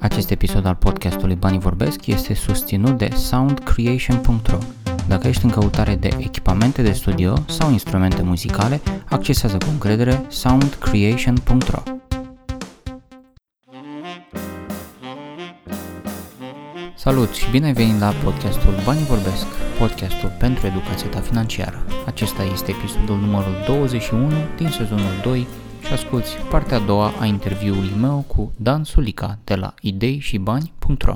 Acest episod al podcastului Banii Vorbesc este susținut de soundcreation.ro. Dacă ești în căutare de echipamente de studio sau instrumente muzicale, accesează cu încredere soundcreation.ro. Salut și bine ai venit la podcastul Banii Vorbesc, podcastul pentru educația ta financiară. Acesta este episodul numărul 21 din sezonul 2 și asculti partea a doua a interviului meu cu Dan Sulica de la ideishibani.ro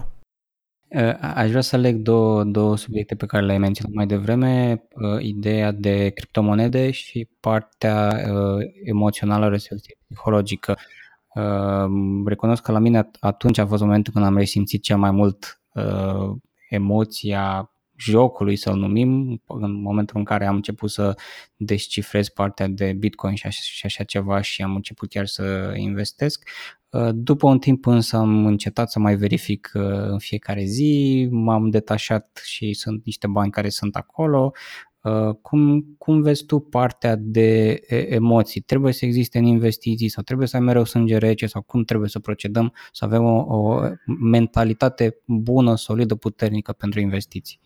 Aș vrea să leg două, două subiecte pe care le-ai menționat mai devreme, ideea de criptomonede și partea emoțională, respectiv psihologică. Recunosc că la mine atunci a fost momentul când am resimțit cel mai mult emoția jocului, să-l numim, în momentul în care am început să descifrez partea de Bitcoin și așa, și așa ceva și am început chiar să investesc. Uh, după un timp însă am încetat să mai verific uh, în fiecare zi, m-am detașat și sunt niște bani care sunt acolo. Uh, cum, cum vezi tu partea de emoții? Trebuie să existe în investiții sau trebuie să ai mereu sânge rece sau cum trebuie să procedăm să avem o, o mentalitate bună, solidă, puternică pentru investiții?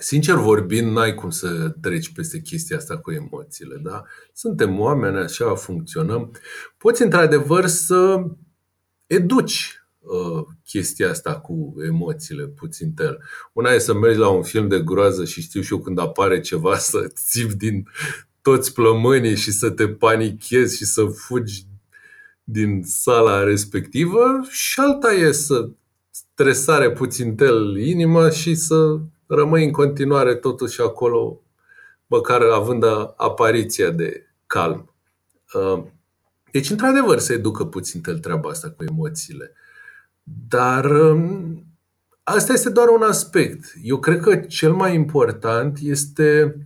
Sincer vorbind, n-ai cum să treci peste chestia asta cu emoțiile, da? Suntem oameni, așa funcționăm. Poți într-adevăr să educi uh, chestia asta cu emoțiile puțin tel. Una e să mergi la un film de groază și știu și eu când apare ceva să țipi din toți plămânii și să te panichezi și să fugi din sala respectivă și alta e să stresare puțin tel inima și să rămâi în continuare totuși acolo, măcar având apariția de calm. Uh, deci, într-adevăr, se educă puțin el treaba asta cu emoțiile. Dar um, asta este doar un aspect. Eu cred că cel mai important este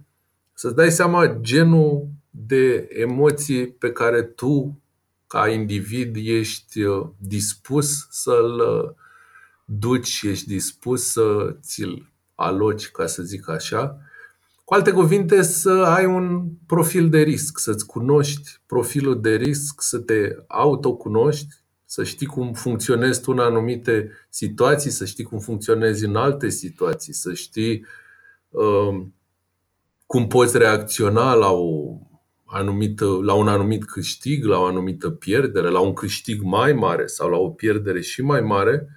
să-ți dai seama genul de emoții pe care tu, ca individ, ești uh, dispus să-l uh, duci, ești dispus să ți-l aloci, ca să zic așa. Cu alte cuvinte, să ai un profil de risc, să-ți cunoști profilul de risc, să te autocunoști, să știi cum funcționezi tu în anumite situații, să știi cum funcționezi în alte situații, să știi uh, cum poți reacționa la, o anumită, la un anumit câștig, la o anumită pierdere, la un câștig mai mare sau la o pierdere și mai mare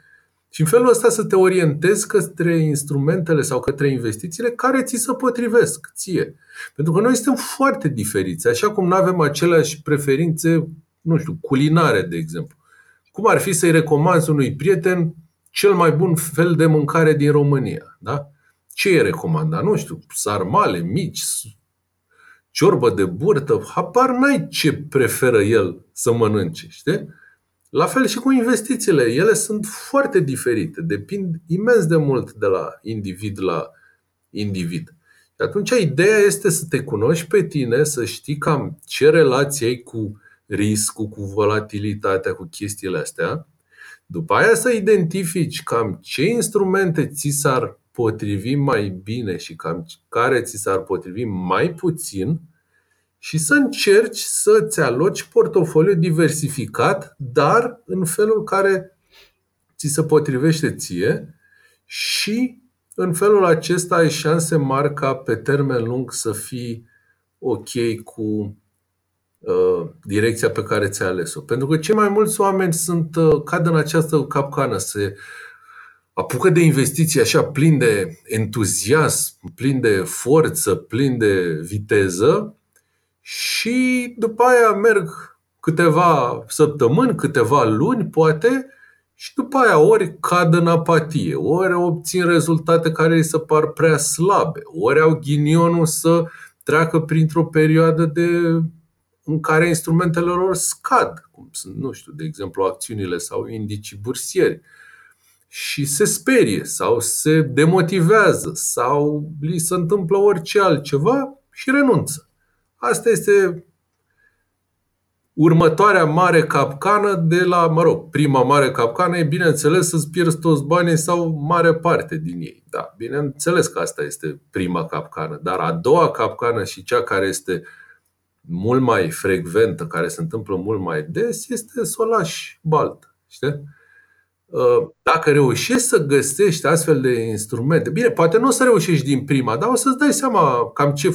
și în felul ăsta să te orientezi către instrumentele sau către investițiile care ți se potrivesc ție. Pentru că noi suntem foarte diferiți, așa cum nu avem aceleași preferințe, nu știu, culinare, de exemplu. Cum ar fi să-i recomanzi unui prieten cel mai bun fel de mâncare din România, da? Ce e recomandat? Nu știu, sarmale mici, ciorbă de burtă, habar n-ai ce preferă el să mănânce, știi? La fel și cu investițiile. Ele sunt foarte diferite, depind imens de mult de la individ la individ. Și atunci ideea este să te cunoști pe tine, să știi cam ce relație ai cu riscul, cu volatilitatea, cu chestiile astea. După aia să identifici cam ce instrumente ți s-ar potrivi mai bine și cam care ți s-ar potrivi mai puțin și să încerci să-ți aloci portofoliu diversificat, dar în felul care ți se potrivește ție și în felul acesta ai șanse mari ca pe termen lung să fii ok cu uh, direcția pe care ți-ai ales-o. Pentru că cei mai mulți oameni sunt, uh, cad în această capcană, se apucă de investiții așa plin de entuziasm, plin de forță, plin de viteză și după aia merg câteva săptămâni, câteva luni, poate, și după aia ori cad în apatie, ori obțin rezultate care îi se par prea slabe, ori au ghinionul să treacă printr-o perioadă de, în care instrumentele lor scad, cum sunt, nu știu, de exemplu, acțiunile sau indicii bursieri, și se sperie sau se demotivează sau li se întâmplă orice altceva și renunță. Asta este următoarea mare capcană de la, mă rog, prima mare capcană e bineînțeles să-ți pierzi toți banii sau mare parte din ei. Da, bineînțeles că asta este prima capcană, dar a doua capcană și cea care este mult mai frecventă, care se întâmplă mult mai des, este să o lași baltă. Știi? Uh, dacă reușești să găsești astfel de instrumente, bine, poate nu o să reușești din prima, dar o să-ți dai seama cam ce,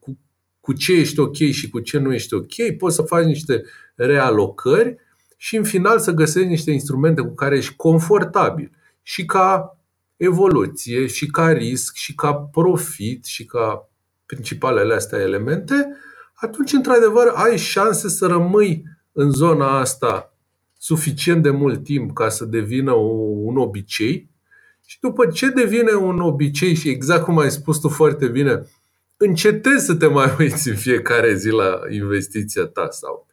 cu, cu ce ești ok și cu ce nu ești ok, poți să faci niște realocări și în final să găsești niște instrumente cu care ești confortabil și ca evoluție, și ca risc, și ca profit, și ca principalele astea elemente, atunci, într-adevăr, ai șanse să rămâi în zona asta suficient de mult timp ca să devină un obicei. Și după ce devine un obicei și exact cum ai spus tu foarte bine, încetezi să te mai uiți în fiecare zi la investiția ta sau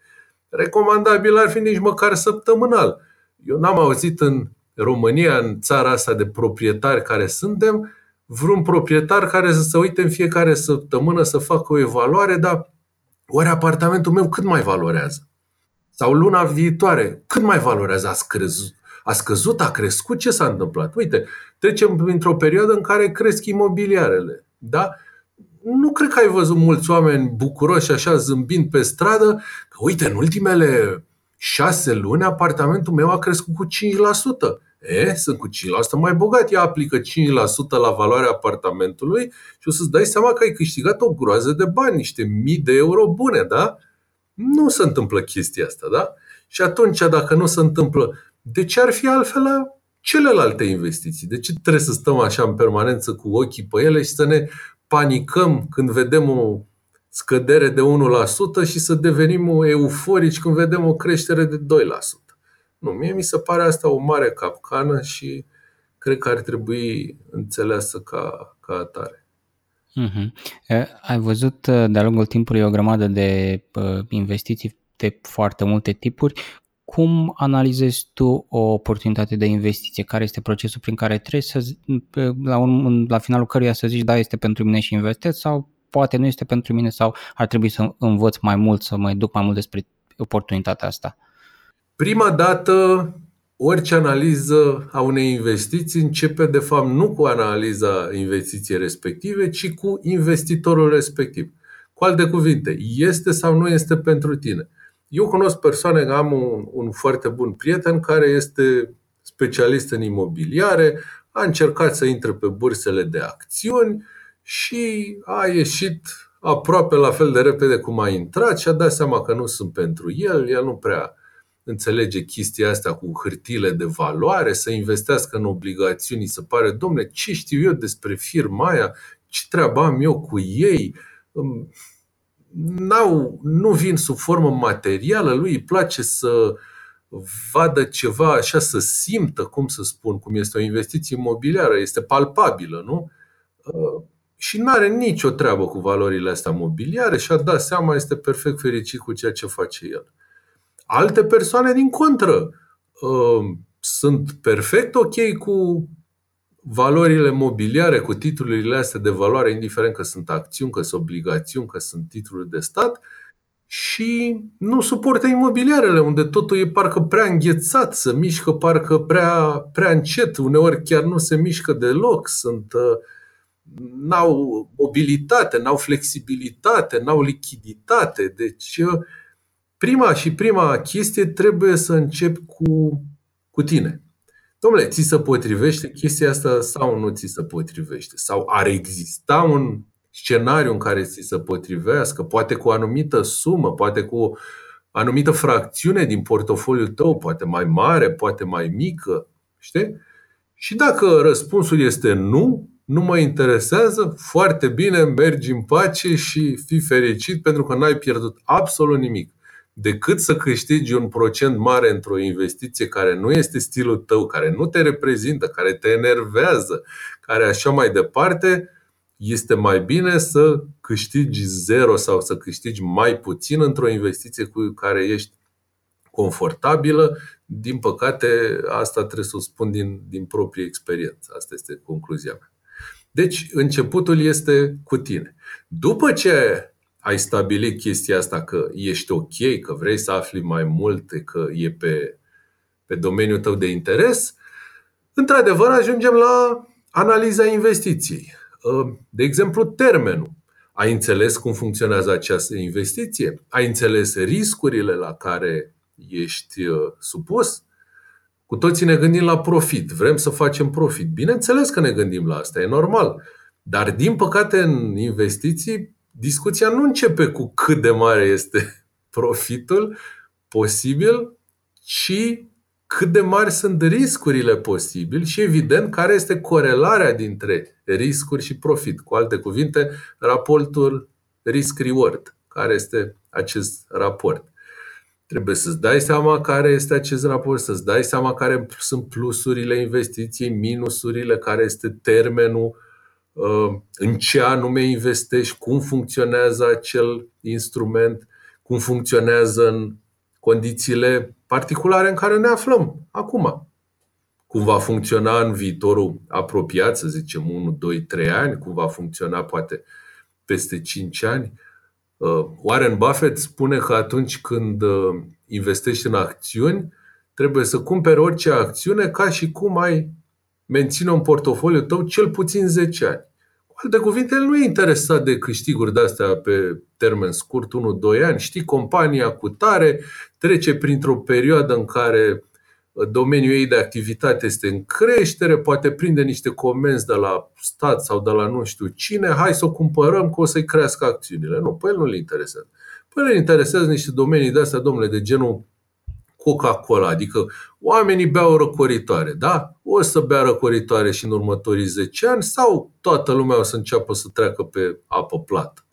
recomandabil ar fi nici măcar săptămânal. Eu n-am auzit în România, în țara asta de proprietari care suntem, vreun proprietar care să se uite în fiecare săptămână să facă o evaluare, dar oare apartamentul meu cât mai valorează? Sau luna viitoare, cât mai valorează? A scăzut, a scăzut, a crescut? Ce s-a întâmplat? Uite, trecem printr-o perioadă în care cresc imobiliarele. Da? Nu cred că ai văzut mulți oameni bucuroși așa zâmbind pe stradă că uite, în ultimele șase luni apartamentul meu a crescut cu 5%. E, sunt cu 5% mai bogat. Ea aplică 5% la valoarea apartamentului și o să-ți dai seama că ai câștigat o groază de bani, niște mii de euro bune, da? Nu se întâmplă chestia asta, da? Și atunci, dacă nu se întâmplă, de ce ar fi altfel la celelalte investiții? De ce trebuie să stăm așa în permanență cu ochii pe ele și să ne panicăm când vedem o scădere de 1% și să devenim euforici când vedem o creștere de 2%? Nu, mie mi se pare asta o mare capcană și cred că ar trebui înțeleasă ca, ca atare. Uh-huh. Ai văzut de-a lungul timpului o grămadă de investiții de foarte multe tipuri. Cum analizezi tu o oportunitate de investiție? Care este procesul prin care trebuie să, la, un, la finalul căruia să zici da, este pentru mine și investez sau poate nu este pentru mine sau ar trebui să învăț mai mult, să mă duc mai mult despre oportunitatea asta? Prima dată, orice analiză a unei investiții începe de fapt nu cu analiza investiției respective, ci cu investitorul respectiv. Cu alte cuvinte, este sau nu este pentru tine. Eu cunosc persoane, am un, un foarte bun prieten care este specialist în imobiliare, a încercat să intre pe bursele de acțiuni și a ieșit aproape la fel de repede cum a intrat și a dat seama că nu sunt pentru el, el nu prea înțelege chestia asta cu hârtile de valoare, să investească în obligațiuni, să pare, domne, ce știu eu despre firma aia, ce treabă am eu cu ei, N-au, nu vin sub formă materială, lui îi place să vadă ceva așa, să simtă, cum să spun, cum este o investiție imobiliară, este palpabilă, nu? Uh, și nu are nicio treabă cu valorile astea mobiliare și a dat seama, este perfect fericit cu ceea ce face el. Alte persoane, din contră, uh, sunt perfect ok cu valorile mobiliare, cu titlurile astea de valoare, indiferent că sunt acțiuni, că sunt obligațiuni, că sunt titluri de stat, și nu suportă imobiliarele, unde totul e parcă prea înghețat, să mișcă parcă prea, prea încet, uneori chiar nu se mișcă deloc, sunt, uh, n-au mobilitate, n-au flexibilitate, n-au lichiditate. Deci uh, prima și prima chestie trebuie să încep cu, cu tine. Domnule, ți se potrivește chestia asta sau nu ți se potrivește? Sau ar exista un scenariu în care ți se potrivească, poate cu o anumită sumă, poate cu o anumită fracțiune din portofoliul tău, poate mai mare, poate mai mică, știi? Și dacă răspunsul este nu, nu mă interesează, foarte bine, mergi în pace și fii fericit pentru că n-ai pierdut absolut nimic decât să câștigi un procent mare într-o investiție care nu este stilul tău, care nu te reprezintă, care te enervează, care așa mai departe, este mai bine să câștigi zero sau să câștigi mai puțin într-o investiție cu care ești confortabilă. Din păcate, asta trebuie să o spun din, din proprie experiență. Asta este concluzia mea. Deci, începutul este cu tine. După ce ai stabilit chestia asta că ești ok, că vrei să afli mai multe, că e pe, pe domeniul tău de interes, într-adevăr ajungem la analiza investiției. Ă, de exemplu, termenul. Ai înțeles cum funcționează această investiție? Ai înțeles riscurile la care ești ă, supus? Cu toții ne gândim la profit, vrem să facem profit. Bineînțeles că ne gândim la asta, e normal. Dar, din păcate, în investiții, discuția nu începe cu cât de mare este profitul posibil, ci cât de mari sunt riscurile posibile și, evident, care este corelarea dintre riscuri și profit. Cu alte cuvinte, raportul risk-reward. Care este acest raport? Trebuie să-ți dai seama care este acest raport, să-ți dai seama care sunt plusurile investiției, minusurile, care este termenul, uh, în ce anume investești, cum funcționează acel instrument, cum funcționează în condițiile particulare în care ne aflăm acum. Cum va funcționa în viitorul apropiat, să zicem 1, 2, 3 ani, cum va funcționa poate peste 5 ani. Uh, Warren Buffett spune că atunci când uh, investești în acțiuni, trebuie să cumperi orice acțiune ca și cum ai menține un portofoliu tău cel puțin 10 ani. Cu alte cuvinte, el nu e interesat de câștiguri de astea pe termen scurt, 1-2 ani. Știi, compania cu tare trece printr-o perioadă în care domeniul ei de activitate este în creștere, poate prinde niște comenzi de la stat sau de la nu știu cine, hai să o cumpărăm că o să-i crească acțiunile. Nu, pe el nu-l interesează. Pe el interesează niște domenii de astea, domnule, de genul Coca-Cola, adică oamenii beau răcoritoare, da? O să bea răcoritoare și în următorii 10 ani sau toată lumea o să înceapă să treacă pe apă plată.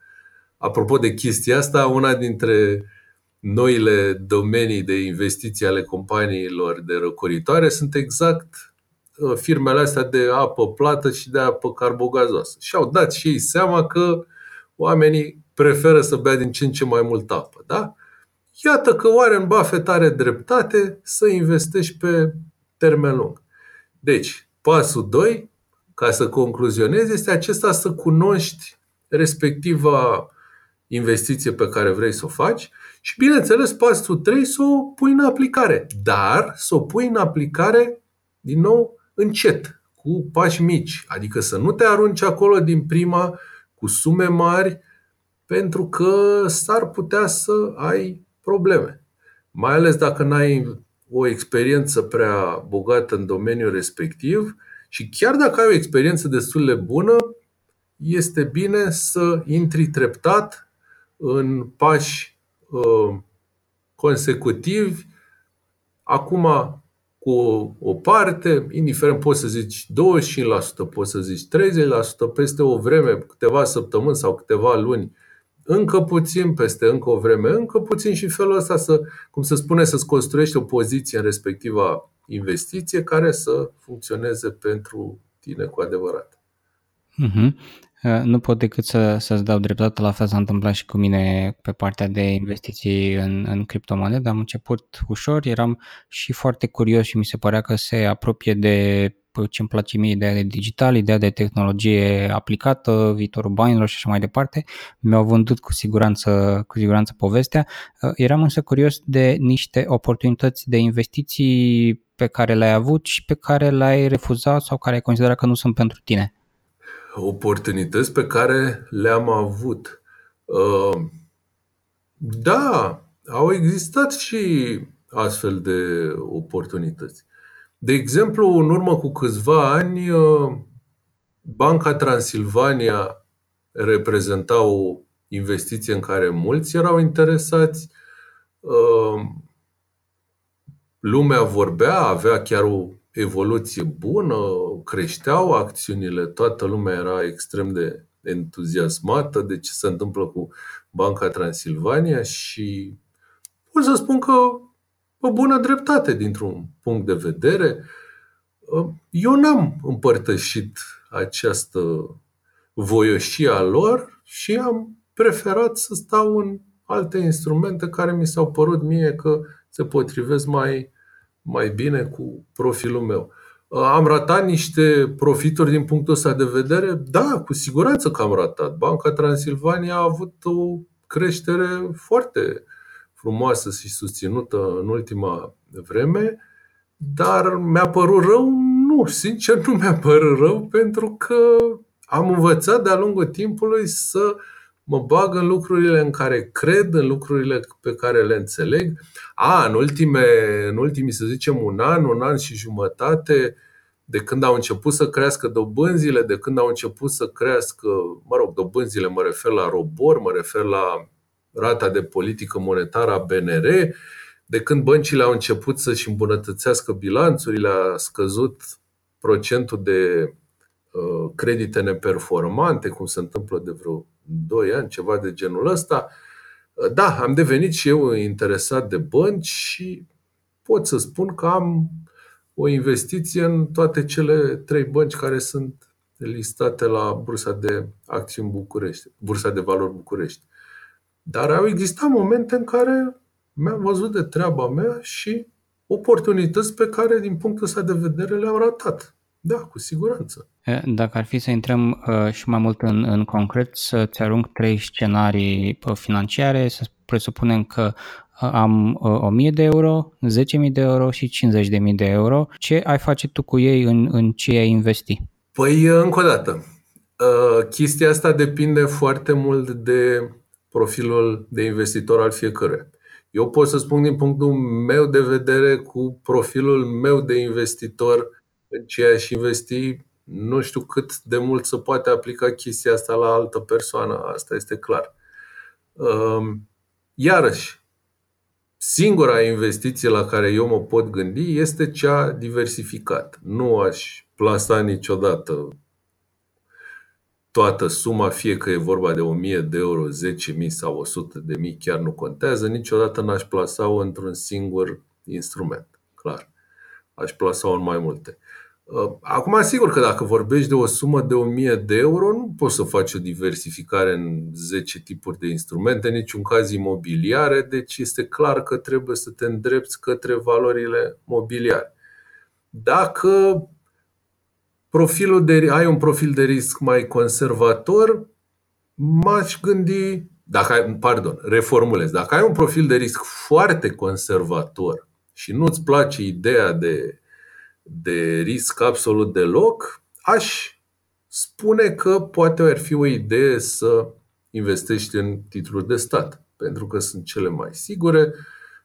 Apropo de chestia asta, una dintre noile domenii de investiții ale companiilor de răcoritoare sunt exact uh, firmele astea de apă plată și de apă carbogazoasă. Și au dat și ei seama că oamenii preferă să bea din ce în ce mai mult apă. Da? Iată că Warren Buffett are dreptate să investești pe termen lung. Deci, pasul 2, ca să concluzionez, este acesta să cunoști respectiva investiție pe care vrei să o faci și, bineînțeles, pasul 3 să o pui în aplicare. Dar să o pui în aplicare, din nou, încet, cu pași mici. Adică să nu te arunci acolo din prima cu sume mari, pentru că s-ar putea să ai probleme. Mai ales dacă n-ai o experiență prea bogată în domeniul respectiv și chiar dacă ai o experiență destul de bună, este bine să intri treptat în pași uh, consecutivi, acum cu o parte, indiferent poți să zici 25%, poți să zici 30%, peste o vreme, câteva săptămâni sau câteva luni, încă puțin, peste încă o vreme, încă puțin și felul ăsta să, cum se spune, să-ți construiești o poziție în respectiva investiție care să funcționeze pentru tine cu adevărat. Uh-huh. Nu pot decât să, să-ți dau dreptate, la fel s-a întâmplat și cu mine pe partea de investiții în, în criptomonede. Am început ușor, eram și foarte curios și mi se părea că se apropie de ce îmi place mie, ideea de digital, ideea de tehnologie aplicată, viitorul banilor și așa mai departe. Mi-au vândut cu siguranță, cu siguranță povestea. Eram însă curios de niște oportunități de investiții pe care le-ai avut și pe care le-ai refuzat sau care ai considerat că nu sunt pentru tine oportunități pe care le-am avut. Uh, da, au existat și astfel de oportunități. De exemplu, în urmă cu câțiva ani, uh, Banca Transilvania reprezenta o investiție în care mulți erau interesați. Uh, lumea vorbea, avea chiar o evoluție bună, creșteau acțiunile, toată lumea era extrem de entuziasmată de ce se întâmplă cu Banca Transilvania și pot să spun că o bună dreptate dintr-un punct de vedere. Eu n-am împărtășit această voioșie a lor și am preferat să stau în alte instrumente care mi s-au părut mie că se potrivesc mai mai bine cu profilul meu. Uh, am ratat niște profituri din punctul ăsta de vedere? Da, cu siguranță că am ratat. Banca Transilvania a avut o creștere foarte frumoasă și susținută în ultima vreme, dar mi-a părut rău? Nu, sincer nu mi-a părut rău pentru că am învățat de-a lungul timpului să mă bag în lucrurile în care cred, în lucrurile pe care le înțeleg. A, în, ultime, în ultimii, să zicem, un an, un an și jumătate, de când au început să crească dobânzile, de când au început să crească, mă rog, dobânzile, mă refer la robor, mă refer la rata de politică monetară a BNR, de când băncile au început să-și îmbunătățească bilanțurile, a scăzut procentul de uh, credite neperformante, cum se întâmplă de vreo 2 ani, ceva de genul ăsta. Uh, da, am devenit și eu interesat de bănci și pot să spun că am o investiție în toate cele trei bănci care sunt listate la Bursa de Acțiuni București, Bursa de Valori București. Dar au existat momente în care mi-am văzut de treaba mea și oportunități pe care, din punctul ăsta de vedere, le-am ratat. Da, cu siguranță. Dacă ar fi să intrăm uh, și mai mult în, în concret, să-ți arunc trei scenarii uh, financiare, să presupunem că uh, am 1000 de euro, 10.000 de euro și 50.000 de euro. Ce ai face tu cu ei în, în ce ai investi? Păi, încă o dată, chestia asta depinde foarte mult de profilul de investitor al fiecăruia. Eu pot să spun din punctul meu de vedere cu profilul meu de investitor în ce aș investi, nu știu cât de mult se poate aplica chestia asta la altă persoană, asta este clar. Um, iarăși, singura investiție la care eu mă pot gândi este cea diversificată. Nu aș plasa niciodată toată suma, fie că e vorba de 1000 de euro, 10.000 sau 100 de mii, chiar nu contează, niciodată n-aș plasa-o într-un singur instrument, clar. Aș plasa-o în mai multe. Uh, acum, sigur că dacă vorbești de o sumă de 1000 de euro, nu poți să faci o diversificare în 10 tipuri de instrumente, niciun caz imobiliare, deci este clar că trebuie să te îndrepți către valorile mobiliare. Dacă profilul de, ai un profil de risc mai conservator, m-aș gândi, dacă ai, pardon, reformulez, dacă ai un profil de risc foarte conservator și nu-ți place ideea de, de risc absolut deloc, aș spune că poate ar fi o idee să investești în titluri de stat, pentru că sunt cele mai sigure,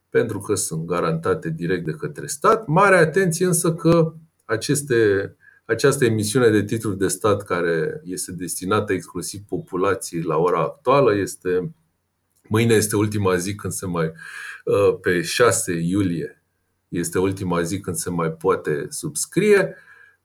pentru că sunt garantate direct de către stat. Mare atenție însă că aceste această emisiune de titluri de stat care este destinată exclusiv populației la ora actuală este mâine este ultima zi când se mai uh, pe 6 iulie este ultima zi când se mai poate subscrie,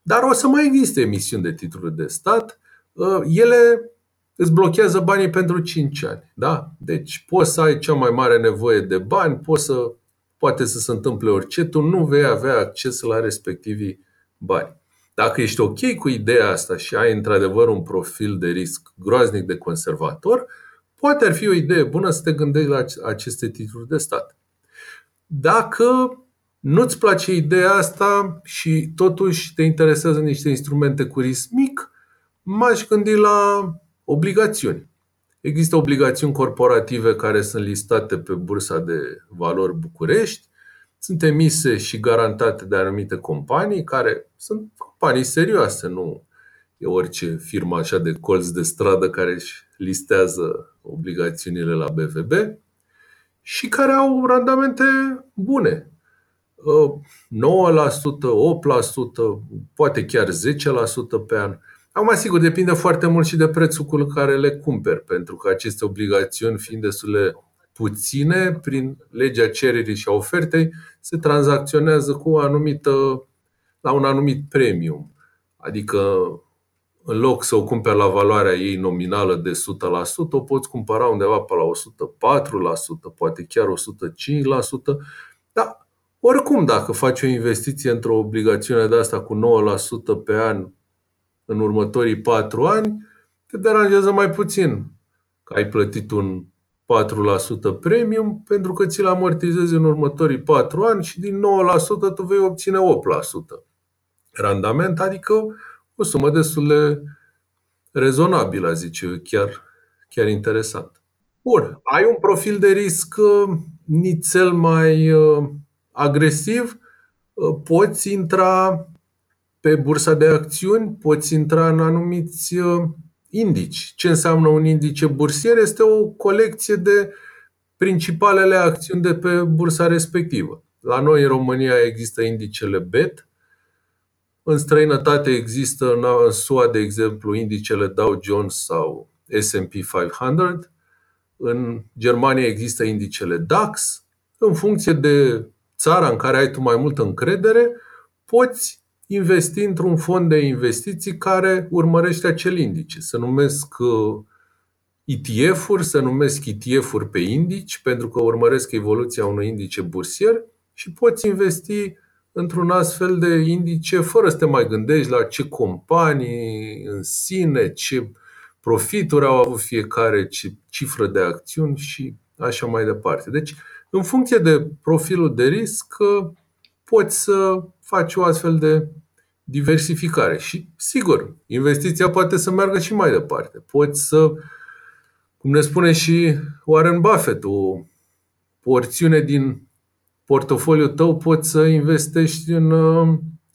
dar o să mai existe emisiuni de titluri de stat. Uh, ele îți blochează banii pentru 5 ani. Da? Deci poți să ai cea mai mare nevoie de bani, poți să, poate să se întâmple orice, tu nu vei avea acces la respectivii bani. Dacă ești ok cu ideea asta și ai într-adevăr un profil de risc groaznic de conservator, poate ar fi o idee bună să te gândești la aceste titluri de stat. Dacă nu-ți place ideea asta și totuși te interesează niște instrumente cu risc mic, m-aș gândi la obligațiuni. Există obligațiuni corporative care sunt listate pe Bursa de Valori București, sunt emise și garantate de anumite companii care sunt companii serioase, nu e orice firmă așa de colț de stradă care își listează obligațiunile la BVB și care au randamente bune. 9%, 8%, poate chiar 10% pe an. Acum, sigur, depinde foarte mult și de prețul cu care le cumperi, pentru că aceste obligațiuni, fiind destul de puține, prin legea cererii și a ofertei, se tranzacționează cu o anumită, la un anumit premium. Adică, în loc să o cumperi la valoarea ei nominală de 100%, o poți cumpăra undeva pe la 104%, poate chiar 105%. Dar, oricum, dacă faci o investiție într-o obligațiune de asta cu 9% pe an în următorii 4 ani, te deranjează mai puțin că ai plătit un 4% premium pentru că ți-l amortizezi în următorii 4 ani și din 9% tu vei obține 8% randament, adică o sumă destul de rezonabilă, zice eu, chiar, chiar interesant. Bun, ai un profil de risc uh, nițel mai uh, agresiv, uh, poți intra pe bursa de acțiuni, poți intra în anumiți indici. Ce înseamnă un indice bursier? Este o colecție de principalele acțiuni de pe bursa respectivă. La noi, în România, există indicele BET. În străinătate există, în SUA, de exemplu, indicele Dow Jones sau S&P 500. În Germania există indicele DAX. În funcție de țara în care ai tu mai multă încredere, poți investi într-un fond de investiții care urmărește acel indice. Se numesc uh, ETF-uri, se numesc ETF-uri pe indici, pentru că urmăresc evoluția unui indice bursier și poți investi într-un astfel de indice fără să te mai gândești la ce companii în sine, ce profituri au avut fiecare, ce cifră de acțiuni și așa mai departe. Deci, în funcție de profilul de risc, poți să faci o astfel de diversificare. Și, sigur, investiția poate să meargă și mai departe. Poți să, cum ne spune și Warren Buffett, o porțiune din portofoliul tău poți să investești în,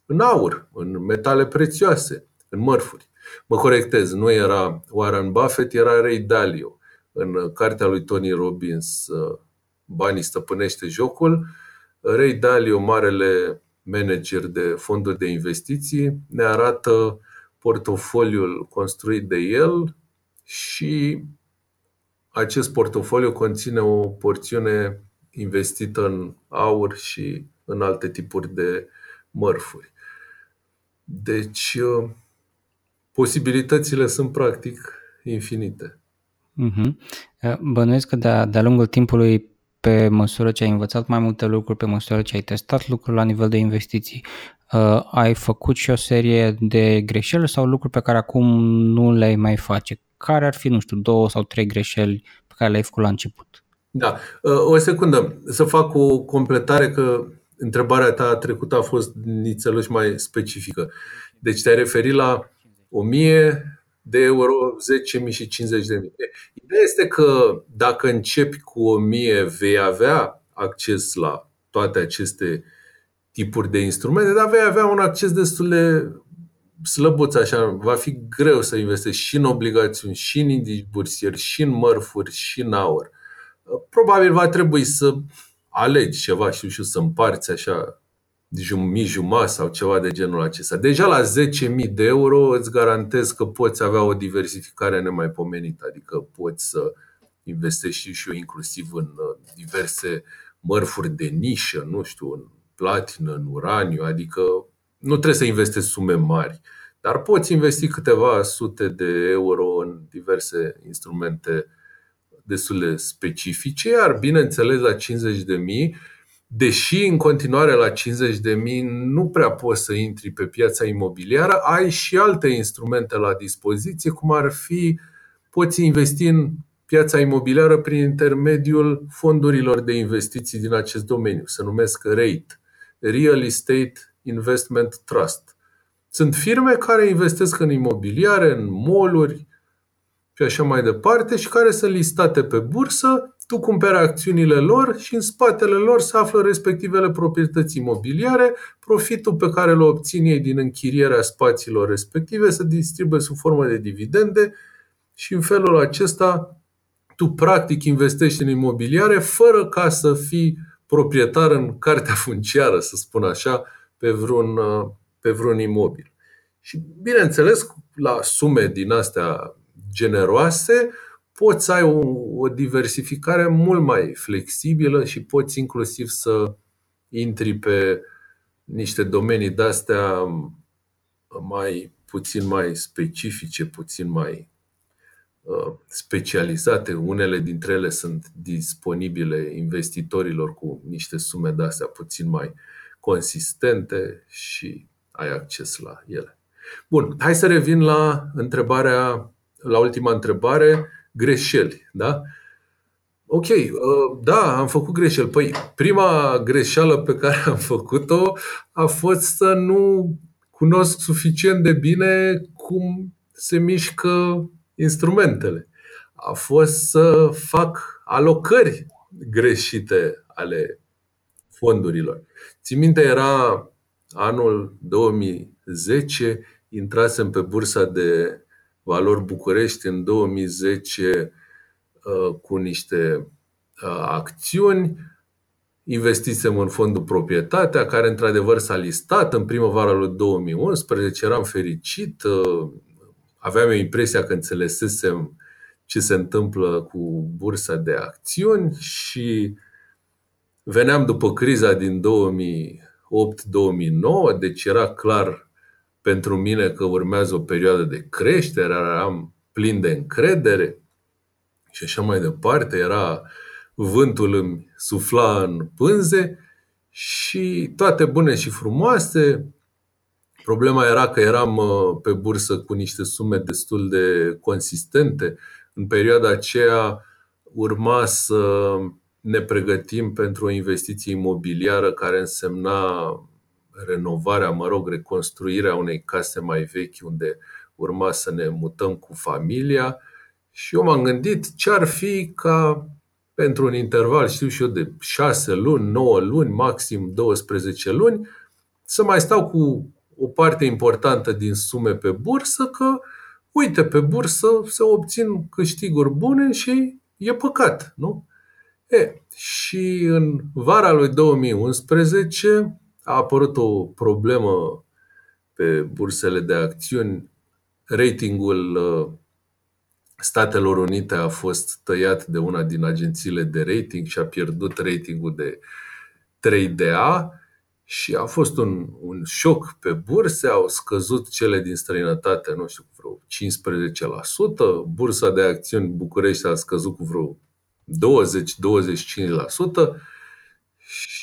în aur, în metale prețioase, în mărfuri. Mă corectez, nu era Warren Buffett, era Ray Dalio. În cartea lui Tony Robbins, Banii stăpânește jocul, Ray Dalio, marele manager de fonduri de investiții, ne arată portofoliul construit de el și acest portofoliu conține o porțiune investită în aur și în alte tipuri de mărfuri. Deci, posibilitățile sunt practic infinite. Uh-huh. Bănuiesc că de-a, de-a lungul timpului pe măsură ce ai învățat mai multe lucruri, pe măsură ce ai testat lucruri la nivel de investiții, uh, ai făcut și o serie de greșeli sau lucruri pe care acum nu le mai face? Care ar fi, nu știu, două sau trei greșeli pe care le-ai făcut la început? Da, uh, o secundă, să fac o completare că întrebarea ta trecută a fost nițeluș mai specifică. Deci te-ai referit la 1000 de euro, 10.000 și 50.000. Ideea este că dacă începi cu 1.000, vei avea acces la toate aceste tipuri de instrumente, dar vei avea un acces destul de slăbuț, așa, va fi greu să investești și în obligațiuni, și în indici bursieri, și în mărfuri, și în aur. Probabil va trebui să alegi ceva, știu și să împarți așa mii jumătate sau ceva de genul acesta. Deja la 10.000 de euro îți garantez că poți avea o diversificare nemaipomenită, adică poți să investești și eu inclusiv în uh, diverse mărfuri de nișă, nu știu, în platină, în uraniu, adică nu trebuie să investești sume mari, dar poți investi câteva sute de euro în diverse instrumente destul de specifice, iar bineînțeles la 50 de mii deși în continuare la 50 de mii nu prea poți să intri pe piața imobiliară, ai și alte instrumente la dispoziție, cum ar fi poți investi în piața imobiliară prin intermediul fondurilor de investiții din acest domeniu. Se numesc REIT, Real Estate Investment Trust. Sunt firme care investesc în imobiliare, în moluri și așa mai departe și care sunt listate pe bursă tu cumperi acțiunile lor și în spatele lor se află respectivele proprietăți imobiliare, profitul pe care îl obțin ei din închirierea spațiilor respective se distribuie sub formă de dividende și în felul acesta tu practic investești în imobiliare fără ca să fii proprietar în cartea funciară, să spun așa, pe vreun, pe vreun imobil. Și bineînțeles, la sume din astea generoase, poți să ai o, o diversificare mult mai flexibilă și poți inclusiv să intri pe niște domenii de-astea mai puțin mai specifice, puțin mai uh, specializate. Unele dintre ele sunt disponibile investitorilor cu niște sume de-astea puțin mai consistente și ai acces la ele. Bun, hai să revin la întrebarea, la ultima întrebare greșeli. Da? Ok, uh, da, am făcut greșeli. Păi, prima greșeală pe care am făcut-o a fost să nu cunosc suficient de bine cum se mișcă instrumentele. A fost să fac alocări greșite ale fondurilor. Țin minte, era anul 2010, intrasem pe bursa de Valori București în 2010 uh, cu niște uh, acțiuni. Investisem în fondul Proprietatea, care într-adevăr s-a listat în primăvara lui 2011. Eram fericit, uh, aveam impresia că înțelesesem ce se întâmplă cu bursa de acțiuni și veneam după criza din 2008-2009, deci era clar pentru mine că urmează o perioadă de creștere, eram plin de încredere și așa mai departe, era vântul îmi sufla în pânze și toate bune și frumoase. Problema era că eram uh, pe bursă cu niște sume destul de consistente. În perioada aceea urma să ne pregătim pentru o investiție imobiliară care însemna renovarea, mă rog, reconstruirea unei case mai vechi unde urma să ne mutăm cu familia și eu m-am gândit ce ar fi ca pentru un interval, știu și eu, de 6 luni, 9 luni, maxim 12 luni, să mai stau cu o parte importantă din sume pe bursă, că, uite, pe bursă se obțin câștiguri bune și e păcat, nu? E, și în vara lui 2011 a apărut o problemă pe bursele de acțiuni. Ratingul uh, Statelor Unite a fost tăiat de una din agențiile de rating și a pierdut ratingul de 3DA și a fost un, un șoc pe burse, au scăzut cele din străinătate, nu știu, vreo 15%, bursa de acțiuni București a scăzut cu vreo 20-25% și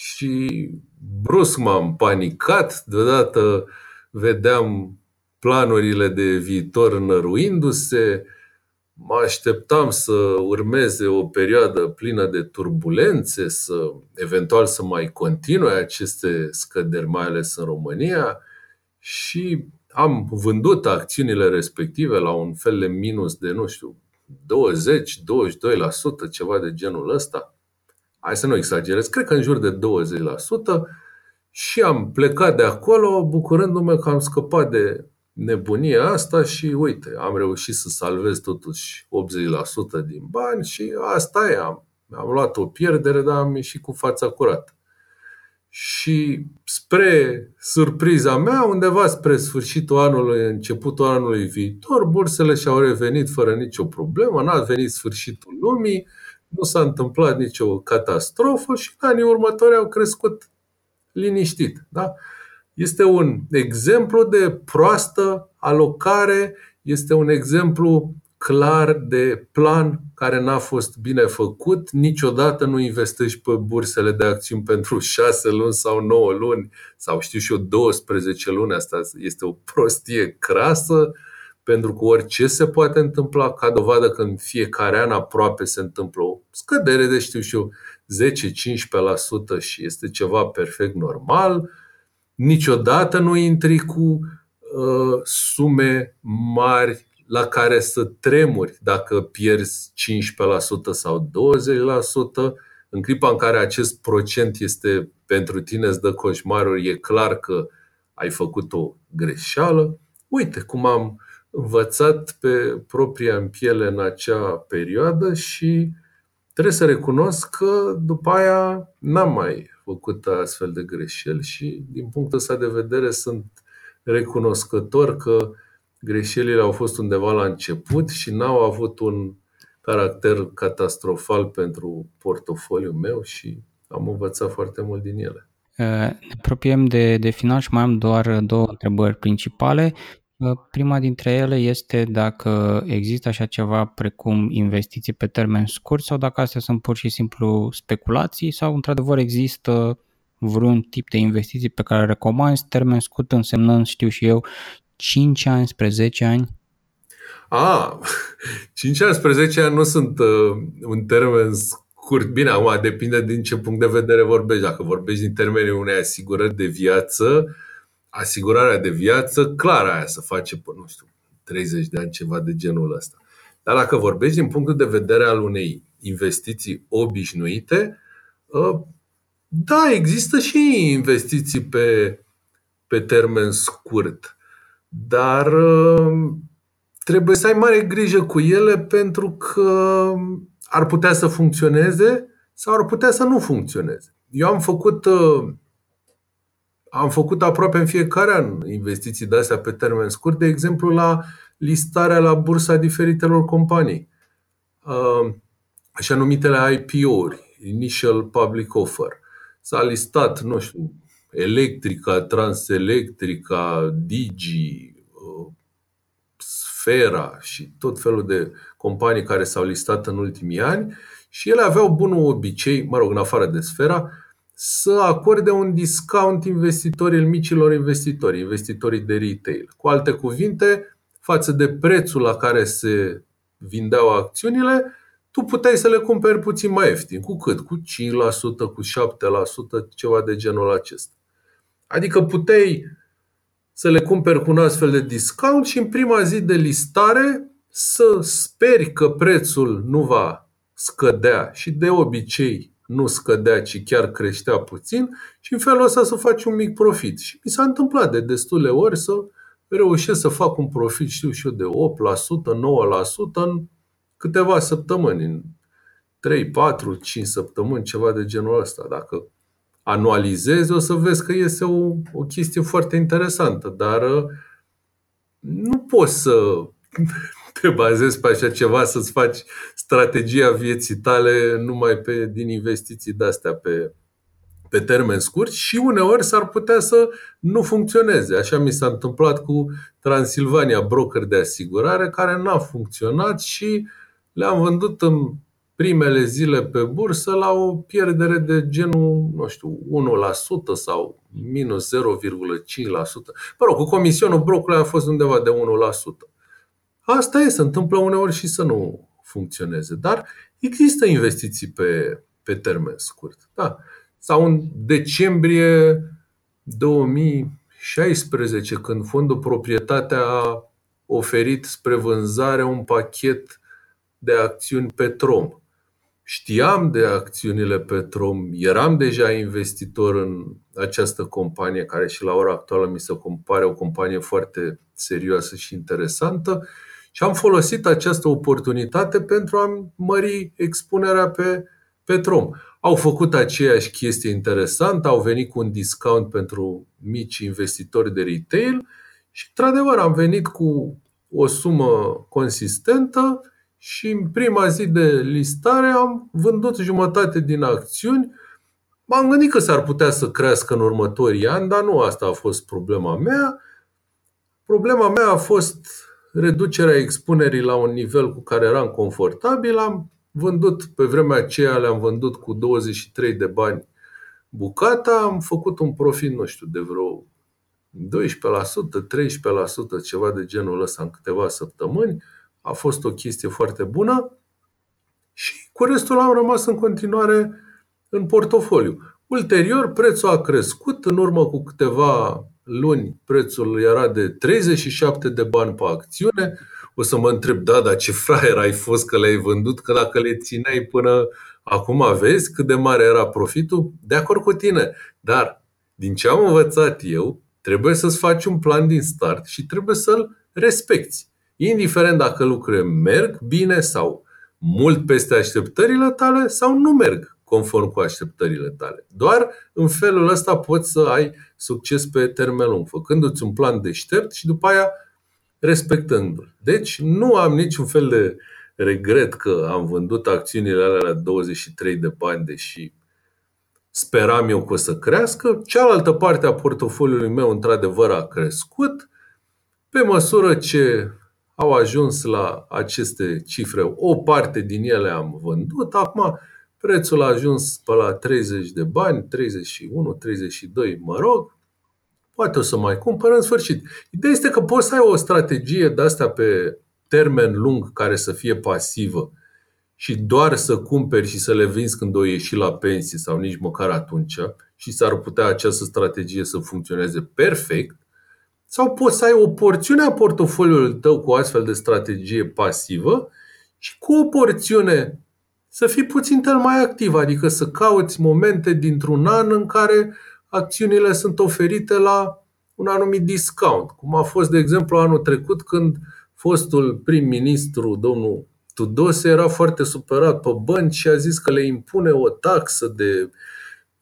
brusc m-am panicat, deodată vedeam planurile de viitor năruindu-se, mă așteptam să urmeze o perioadă plină de turbulențe, să eventual să mai continue aceste scăderi, mai ales în România. Și am vândut acțiunile respective la un fel de minus de, nu știu, 20-22%, ceva de genul ăsta. Hai să nu exagerez, cred că în jur de 20% și am plecat de acolo bucurându-mă că am scăpat de nebunia asta și uite, am reușit să salvez totuși 80% din bani și asta e, am, am luat o pierdere, dar am ieșit cu fața curată. Și spre surpriza mea, undeva spre sfârșitul anului, începutul anului viitor, bursele și-au revenit fără nicio problemă, n-a venit sfârșitul lumii, nu s-a întâmplat nicio catastrofă și în anii următori au crescut liniștit. Da? Este un exemplu de proastă alocare, este un exemplu clar de plan care n-a fost bine făcut. Niciodată nu investești pe bursele de acțiuni pentru 6 luni sau 9 luni sau știu și eu 12 luni. Asta este o prostie crasă pentru că orice se poate întâmpla, ca dovadă că în fiecare an aproape se întâmplă o scădere de, știu și eu, 10-15% și este ceva perfect normal. Niciodată nu intri cu uh, sume mari la care să tremuri dacă pierzi 15% sau 20%. În clipa în care acest procent este pentru tine, îți dă coșmaruri, e clar că ai făcut o greșeală. Uite cum am învățat pe propria în piele în acea perioadă și trebuie să recunosc că după aia n-am mai făcut astfel de greșeli și din punctul ăsta de vedere sunt recunoscător că greșelile au fost undeva la început și n-au avut un caracter catastrofal pentru portofoliul meu și am învățat foarte mult din ele. Ne apropiem de, de final și mai am doar două întrebări principale. Prima dintre ele este dacă există așa ceva precum investiții pe termen scurt sau dacă astea sunt pur și simplu speculații sau într-adevăr există vreun tip de investiții pe care recomanzi, termen scurt însemnând, știu și eu, 5 ani spre 10 ani? A, 5 ani spre 10 ani nu sunt uh, un termen scurt. Bine, acum depinde din ce punct de vedere vorbești. Dacă vorbești din termenii unei asigurări de viață, asigurarea de viață, clar aia să face pe, nu știu, 30 de ani, ceva de genul ăsta. Dar dacă vorbești din punctul de vedere al unei investiții obișnuite, uh, da, există și investiții pe, pe termen scurt. Dar uh, trebuie să ai mare grijă cu ele pentru că ar putea să funcționeze sau ar putea să nu funcționeze. Eu am făcut uh, am făcut aproape în fiecare an investiții de astea pe termen scurt, de exemplu la listarea la bursa diferitelor companii, uh, așa numitele IPO-uri, Initial Public Offer. S-a listat, nu știu, Electrica, Transelectrica, Digi, uh, Sfera și tot felul de companii care s-au listat în ultimii ani și ele aveau bunul obicei, mă rog, în afară de Sfera, să acorde un discount investitorii, micilor investitori, investitorii de retail. Cu alte cuvinte, față de prețul la care se vindeau acțiunile, tu puteai să le cumperi puțin mai ieftin. Cu cât? Cu 5%, cu 7%, ceva de genul acesta. Adică puteai să le cumperi cu un astfel de discount și în prima zi de listare să speri că prețul nu va scădea și de obicei nu scădea, ci chiar creștea puțin și în felul ăsta să faci un mic profit. Și mi s-a întâmplat de destule ori să reușesc să fac un profit, știu și eu, de 8%, 9% în câteva săptămâni, în 3, 4, 5 săptămâni, ceva de genul ăsta. Dacă anualizezi, o să vezi că este o, o chestie foarte interesantă, dar uh, nu poți să te bazezi pe așa ceva, să-ți faci strategia vieții tale numai pe, din investiții de-astea pe, pe termen scurt și uneori s-ar putea să nu funcționeze. Așa mi s-a întâmplat cu Transilvania, broker de asigurare, care n-a funcționat și le-am vândut în primele zile pe bursă la o pierdere de genul, nu știu, 1% sau minus 0,5%. Mă rog, cu comisionul brocului a fost undeva de 1%. Asta e, se întâmplă uneori și să nu funcționeze. Dar există investiții pe, pe termen scurt. Da. Sau în decembrie 2016, când Fondul Proprietatea a oferit spre vânzare un pachet de acțiuni Petrom. Știam de acțiunile Petrom, eram deja investitor în această companie, care și la ora actuală mi se compare o companie foarte serioasă și interesantă și am folosit această oportunitate pentru a mări expunerea pe Petrom. Au făcut aceeași chestie interesantă, au venit cu un discount pentru mici investitori de retail și, într-adevăr, am venit cu o sumă consistentă și în prima zi de listare am vândut jumătate din acțiuni. M-am gândit că s-ar putea să crească în următorii ani, dar nu asta a fost problema mea. Problema mea a fost reducerea expunerii la un nivel cu care eram confortabil. Am vândut, pe vremea aceea le-am vândut cu 23 de bani bucata, am făcut un profit, nu știu, de vreo 12%, 13%, ceva de genul ăsta în câteva săptămâni. A fost o chestie foarte bună și cu restul am rămas în continuare în portofoliu. Ulterior, prețul a crescut, în urmă cu câteva luni prețul era de 37 de bani pe acțiune. O să mă întreb, da, dar ce fraier ai fost că le-ai vândut, că dacă le țineai până acum vezi cât de mare era profitul? De acord cu tine. Dar, din ce am învățat eu, trebuie să-ți faci un plan din start și trebuie să-l respecti. Indiferent dacă lucrurile merg bine sau mult peste așteptările tale sau nu merg conform cu așteptările tale. Doar în felul ăsta poți să ai succes pe termen lung, făcându-ți un plan deștept și după aia respectându-l. Deci nu am niciun fel de regret că am vândut acțiunile alea la 23 de bani, deși speram eu că o să crească. Cealaltă parte a portofoliului meu, într-adevăr, a crescut. Pe măsură ce au ajuns la aceste cifre, o parte din ele am vândut. Acum Prețul a ajuns pe la 30 de bani, 31, 32, mă rog. Poate o să mai cumpăr în sfârșit. Ideea este că poți să ai o strategie de asta pe termen lung care să fie pasivă și doar să cumperi și să le vinzi când o ieși la pensie sau nici măcar atunci și s-ar putea această strategie să funcționeze perfect, sau poți să ai o porțiune a portofoliului tău cu o astfel de strategie pasivă și cu o porțiune să fii puțin mai activ, adică să cauți momente dintr-un an în care acțiunile sunt oferite la un anumit discount, cum a fost, de exemplu, anul trecut când fostul prim-ministru, domnul Tudose, era foarte supărat pe bănci și a zis că le impune o taxă de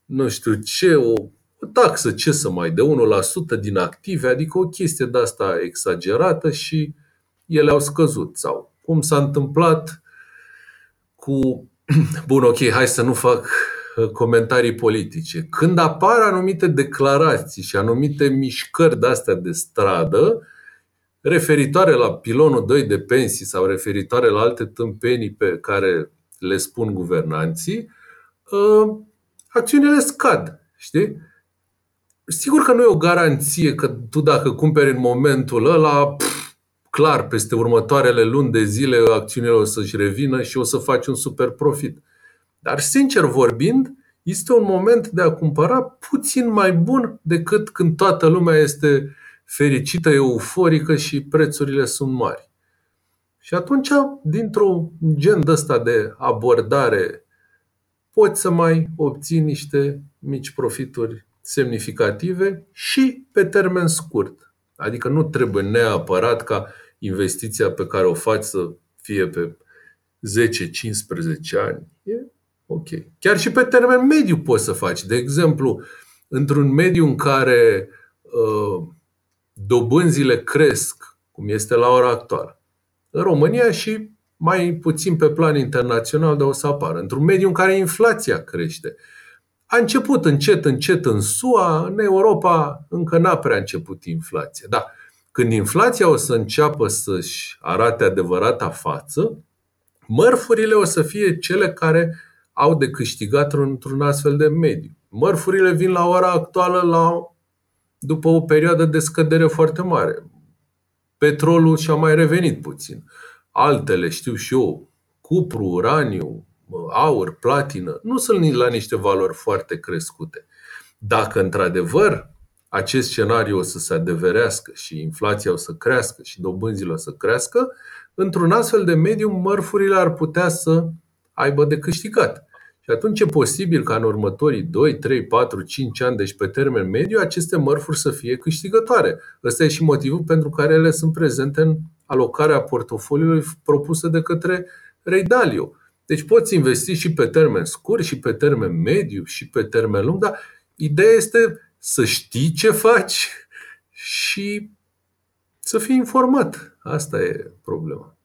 nu știu ce, o, o taxă, ce să mai, de 1% din active, adică o chestie de asta exagerată și ele au scăzut. Sau cum s-a întâmplat cu... Bun, ok, hai să nu fac uh, comentarii politice. Când apar anumite declarații și anumite mișcări de astea de stradă, referitoare la pilonul 2 de pensii sau referitoare la alte tâmpenii pe care le spun guvernanții, uh, acțiunile scad. Știi? Sigur că nu e o garanție că tu dacă cumperi în momentul ăla, pf, clar, peste următoarele luni de zile acțiunile o să-și revină și o să faci un super profit. Dar, sincer vorbind, este un moment de a cumpăra puțin mai bun decât când toată lumea este fericită, euforică și prețurile sunt mari. Și atunci, dintr-un gen ăsta de abordare, poți să mai obții niște mici profituri semnificative și pe termen scurt. Adică nu trebuie neapărat ca investiția pe care o faci să fie pe 10-15 ani. E ok. Chiar și pe termen mediu poți să faci. De exemplu, într-un mediu în care uh, dobânzile cresc, cum este la ora actuală, în România și mai puțin pe plan internațional, dar o să apară. Într-un mediu în care inflația crește. A început încet, încet în SUA, în Europa încă n-a prea început inflația. Da, când inflația o să înceapă să-și arate adevărata față, mărfurile o să fie cele care au de câștigat într-un astfel de mediu. Mărfurile vin la ora actuală la, după o perioadă de scădere foarte mare. Petrolul și-a mai revenit puțin. Altele, știu și eu, cupru, uraniu, aur, platină, nu sunt la niște valori foarte crescute. Dacă într-adevăr acest scenariu o să se adeverească și inflația o să crească și dobânzile o să crească, într-un astfel de mediu mărfurile ar putea să aibă de câștigat. Și atunci e posibil ca în următorii 2, 3, 4, 5 ani, deci pe termen mediu, aceste mărfuri să fie câștigătoare. Ăsta e și motivul pentru care ele sunt prezente în alocarea portofoliului propusă de către Ray Dalio. Deci poți investi și pe termen scurt, și pe termen mediu, și pe termen lung, dar ideea este să știi ce faci și să fii informat. Asta e problema.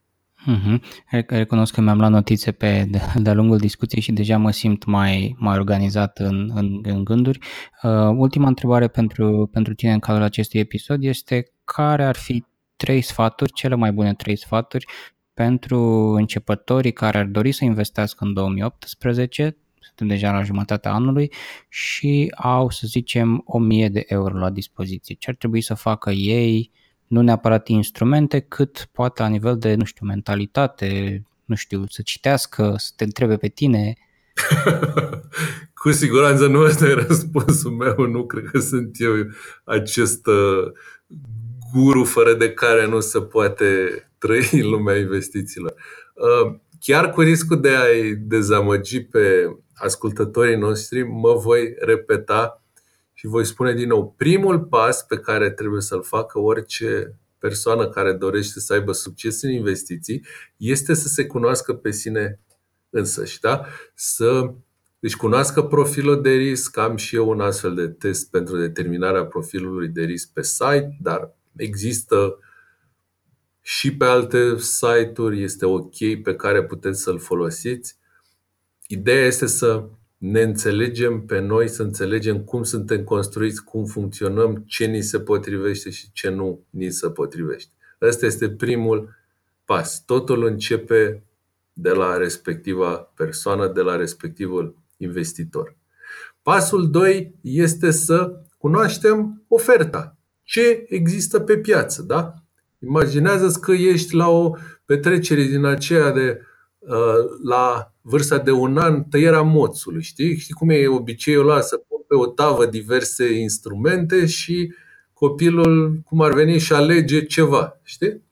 Mm-hmm. Recunosc că mi-am luat notițe pe de-a lungul discuției și deja mă simt mai, mai organizat în, în, în gânduri. Uh, ultima întrebare pentru, pentru tine în cadrul acestui episod este care ar fi trei sfaturi, cele mai bune trei sfaturi pentru începătorii care ar dori să investească în 2018, suntem deja la jumătatea anului și au, să zicem, 1000 de euro la dispoziție. Ce ar trebui să facă ei, nu neapărat instrumente, cât poate la nivel de, nu știu, mentalitate, nu știu, să citească, să te întrebe pe tine. Cu siguranță nu ăsta e răspunsul meu, nu cred că sunt eu acest uh, guru fără de care nu se poate trăi în lumea investițiilor. Uh, chiar cu riscul de a-i dezamăgi pe ascultătorii noștri, mă voi repeta și voi spune din nou, primul pas pe care trebuie să-l facă orice persoană care dorește să aibă succes în investiții este să se cunoască pe sine însăși, da? să își cunoască profilul de risc. Am și eu un astfel de test pentru determinarea profilului de risc pe site, dar există și pe alte site-uri, este ok pe care puteți să-l folosiți. Ideea este să ne înțelegem pe noi, să înțelegem cum suntem construiți, cum funcționăm, ce ni se potrivește și ce nu ni se potrivește. Ăsta este primul pas. Totul începe de la respectiva persoană, de la respectivul investitor. Pasul 2 este să cunoaștem oferta. Ce există pe piață, da? Imaginează-ți că ești la o petrecere din aceea de uh, la vârsta de un an, tăierea moțului, știi? Știi cum e obiceiul ăla să pun pe o tavă diverse instrumente și copilul, cum ar veni, și alege ceva, știi?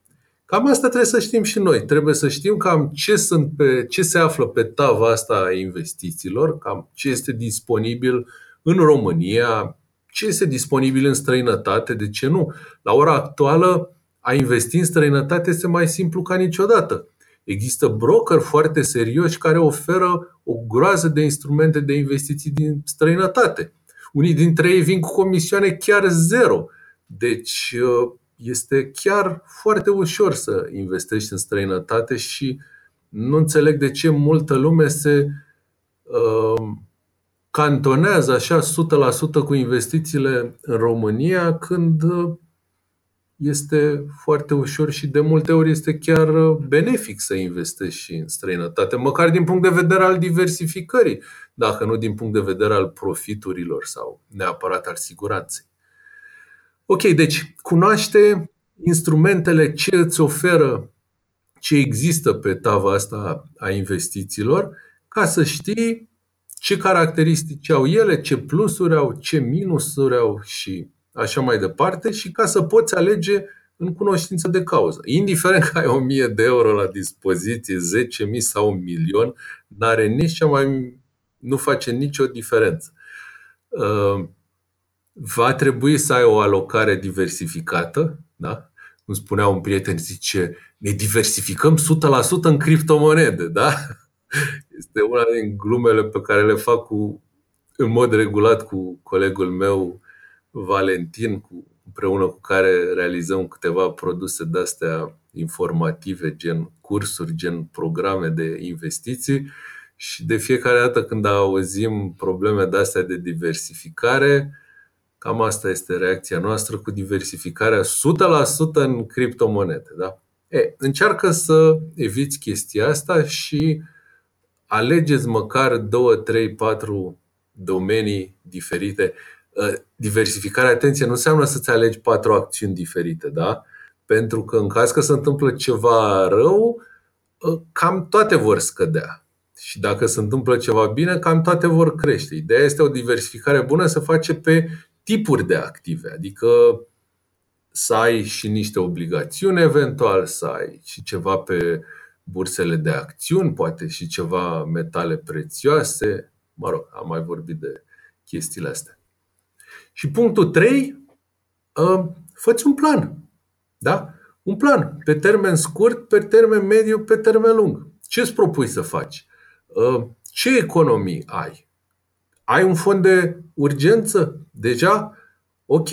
Cam asta trebuie să știm și noi. Trebuie să știm cam ce, sunt pe, ce se află pe tava asta a investițiilor, cam ce este disponibil în România, ce este disponibil în străinătate, de ce nu. La ora actuală, a investi în străinătate este mai simplu ca niciodată. Există broker foarte serioși care oferă o groază de instrumente de investiții din străinătate. Unii dintre ei vin cu comisioane chiar zero. Deci uh, este chiar foarte ușor să investești în străinătate și nu înțeleg de ce multă lume se uh, cantonează așa 100% cu investițiile în România când uh, este foarte ușor și de multe ori este chiar uh, benefic să investești și în străinătate, măcar din punct de vedere al diversificării, dacă nu din punct de vedere al profiturilor sau neapărat al siguranței. Ok, deci cunoaște instrumentele ce îți oferă ce există pe tava asta a investițiilor ca să știi ce caracteristici au ele, ce plusuri au, ce minusuri au și așa mai departe și ca să poți alege în cunoștință de cauză. Indiferent că ai 1000 de euro la dispoziție, 10.000 sau un milion, n-are nici cea mai, nu face nicio diferență. Uh, va trebui să ai o alocare diversificată, da? Cum spunea un prieten, zice, ne diversificăm 100% în criptomonede, da? Este una din glumele pe care le fac cu, în mod regulat cu colegul meu Valentin, cu, împreună cu care realizăm câteva produse de-astea informative, gen cursuri, gen programe de investiții și de fiecare dată când auzim probleme de-astea de diversificare, cam asta este reacția noastră cu diversificarea 100% în criptomonede. Da? E, încearcă să eviți chestia asta și alegeți măcar 2, 3, 4 domenii diferite Uh, diversificarea, atenție, nu înseamnă să-ți alegi patru acțiuni diferite, da? Pentru că în caz că se întâmplă ceva rău, uh, cam toate vor scădea. Și dacă se întâmplă ceva bine, cam toate vor crește. Ideea este o diversificare bună să face pe tipuri de active, adică să ai și niște obligațiuni eventual, să ai și ceva pe bursele de acțiuni, poate și ceva metale prețioase. Mă rog, am mai vorbit de chestiile astea. Și punctul 3, uh, fă un plan. Da? Un plan pe termen scurt, pe termen mediu, pe termen lung. Ce îți propui să faci? Uh, ce economii ai? Ai un fond de urgență deja? Ok.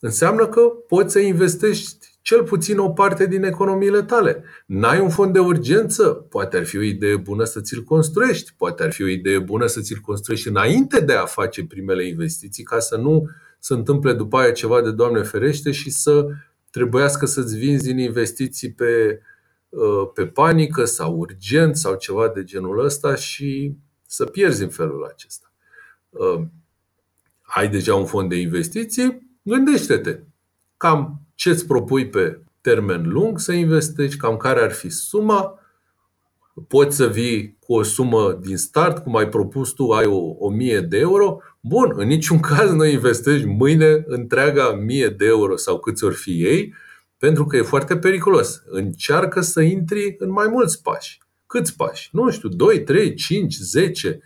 Înseamnă că poți să investești cel puțin o parte din economiile tale. N-ai un fond de urgență? Poate ar fi o idee bună să ți-l construiești. Poate ar fi o idee bună să ți-l construiești înainte de a face primele investiții, ca să nu se întâmple după aia ceva de Doamne ferește și să trebuiască să-ți vinzi din investiții pe, uh, pe panică sau urgent sau ceva de genul ăsta și să pierzi în felul acesta. Uh, ai deja un fond de investiții? Gândește-te cam ce îți propui pe termen lung să investești, cam care ar fi suma. Poți să vii cu o sumă din start, cum ai propus tu, ai o, o mie de euro. Bun, în niciun caz nu investești mâine întreaga mie de euro sau câți ori fi ei, pentru că e foarte periculos. Încearcă să intri în mai mulți pași. Câți pași? Nu știu, 2, 3, 5, 10.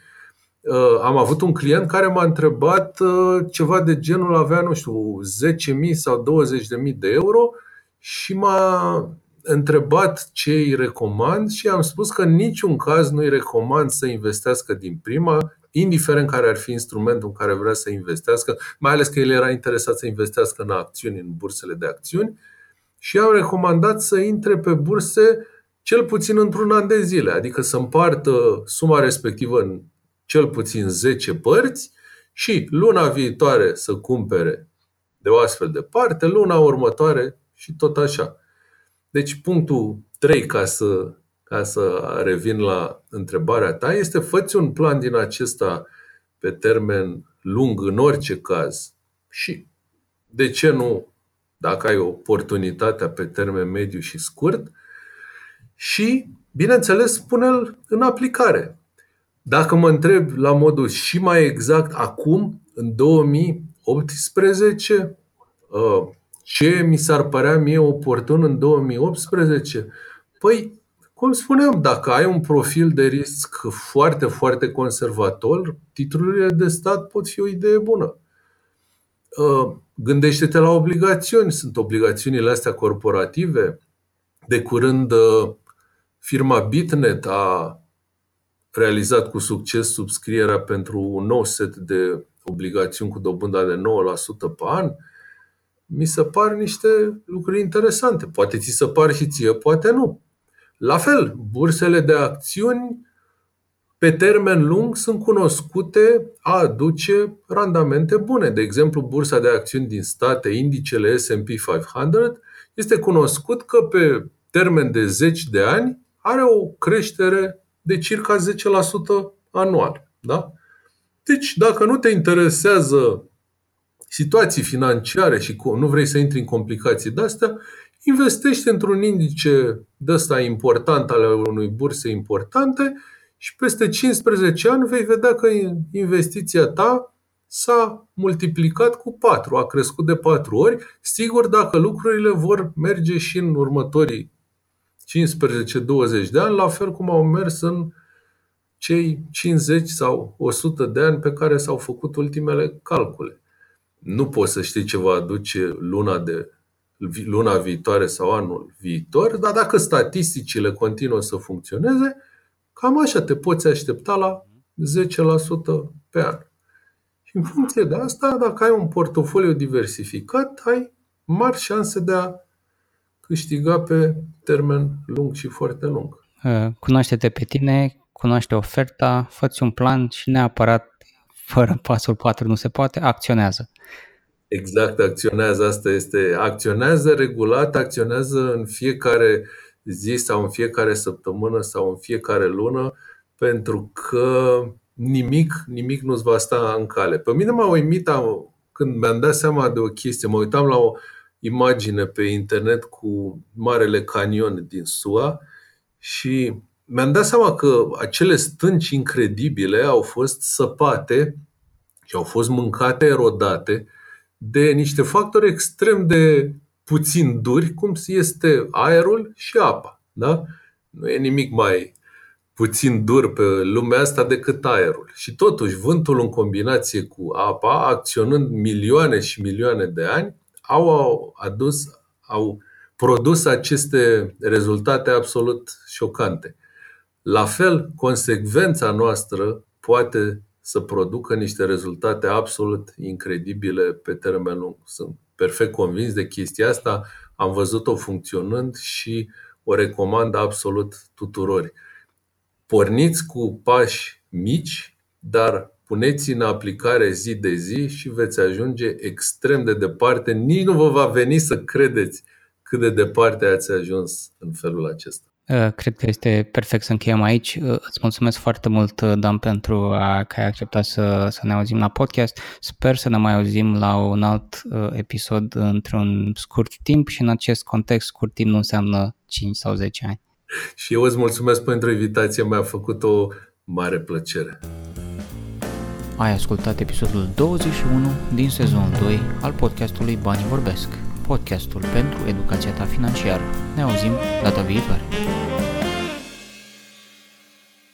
Uh, am avut un client care m-a întrebat uh, ceva de genul, avea, nu știu, 10.000 sau 20.000 de euro și m-a întrebat ce îi recomand și am spus că în niciun caz nu îi recomand să investească din prima, indiferent care ar fi instrumentul în care vrea să investească, mai ales că el era interesat să investească în acțiuni, în bursele de acțiuni. Și am recomandat să intre pe burse cel puțin într-un an de zile, adică să împartă suma respectivă în cel puțin 10 părți și luna viitoare să cumpere de o astfel de parte, luna următoare și tot așa. Deci punctul 3, ca să, ca să revin la întrebarea ta, este făți un plan din acesta pe termen lung în orice caz și de ce nu, dacă ai oportunitatea pe termen mediu și scurt, și, bineînțeles, pune-l în aplicare. Dacă mă întreb la modul și mai exact acum, în 2018, uh, ce mi s-ar părea mie oportun în 2018? Păi, cum spuneam, dacă ai un profil de risc foarte, foarte conservator, titlurile de stat pot fi o idee bună. Uh, gândește-te la obligațiuni. Sunt obligațiunile astea corporative. De curând, uh, firma Bitnet a realizat cu succes subscrierea pentru un nou set de obligațiuni cu dobânda de 9% pe an. Mi se par niște lucruri interesante. Poate ți se par și ție, poate nu. La fel, bursele de acțiuni pe termen lung sunt cunoscute a aduce randamente bune. De exemplu, bursa de acțiuni din state, indicele S&P 500, este cunoscut că pe termen de 10 de ani are o creștere de circa 10% anual. Da? Deci, dacă nu te interesează situații financiare și nu vrei să intri în complicații de astea, investește într-un indice de ăsta important al unui burse importante și peste 15 ani vei vedea că investiția ta s-a multiplicat cu 4, a crescut de 4 ori. Sigur, dacă lucrurile vor merge și în următorii 15-20 de ani, la fel cum au mers în cei 50 sau 100 de ani pe care s-au făcut ultimele calcule. Nu poți să știi ce va aduce luna, de, luna viitoare sau anul viitor, dar dacă statisticile continuă să funcționeze, Cam așa te poți aștepta la 10% pe an. Și în funcție de asta, dacă ai un portofoliu diversificat, ai mari șanse de a câștiga pe termen lung și foarte lung. Uh, cunoaște-te pe tine, cunoaște oferta, fă un plan și neapărat fără pasul 4 nu se poate, acționează. Exact, acționează. Asta este. Acționează regulat, acționează în fiecare zi sau în fiecare săptămână sau în fiecare lună, pentru că nimic, nimic nu-ți va sta în cale. Pe mine m-a uimit când mi-am dat seama de o chestie, mă uitam la o imagine pe internet cu Marele Canion din SUA și mi-am dat seama că acele stânci incredibile au fost săpate și au fost mâncate, erodate de niște factori extrem de puțin duri, cum este aerul și apa. Da? Nu e nimic mai puțin dur pe lumea asta decât aerul. Și totuși, vântul în combinație cu apa, acționând milioane și milioane de ani, au adus, au produs aceste rezultate absolut șocante. La fel, consecvența noastră poate să producă niște rezultate absolut incredibile pe termen lung. Sunt perfect convins de chestia asta, am văzut-o funcționând și o recomand absolut tuturor. Porniți cu pași mici, dar puneți în aplicare zi de zi și veți ajunge extrem de departe. Nici nu vă va veni să credeți cât de departe ați ajuns în felul acesta. Uh, cred că este perfect să încheiem aici. Uh, îți mulțumesc foarte mult, uh, Dan, pentru a, că ai acceptat să, să ne auzim la podcast. Sper să ne mai auzim la un alt episod într-un scurt timp și în acest context scurt timp nu înseamnă 5 sau 10 ani. Și eu îți mulțumesc pentru invitație, mi-a făcut o mare plăcere. Ai ascultat episodul 21 din sezonul 2 al podcastului Banii Vorbesc podcastul pentru educația ta financiară. Ne auzim data viitoare!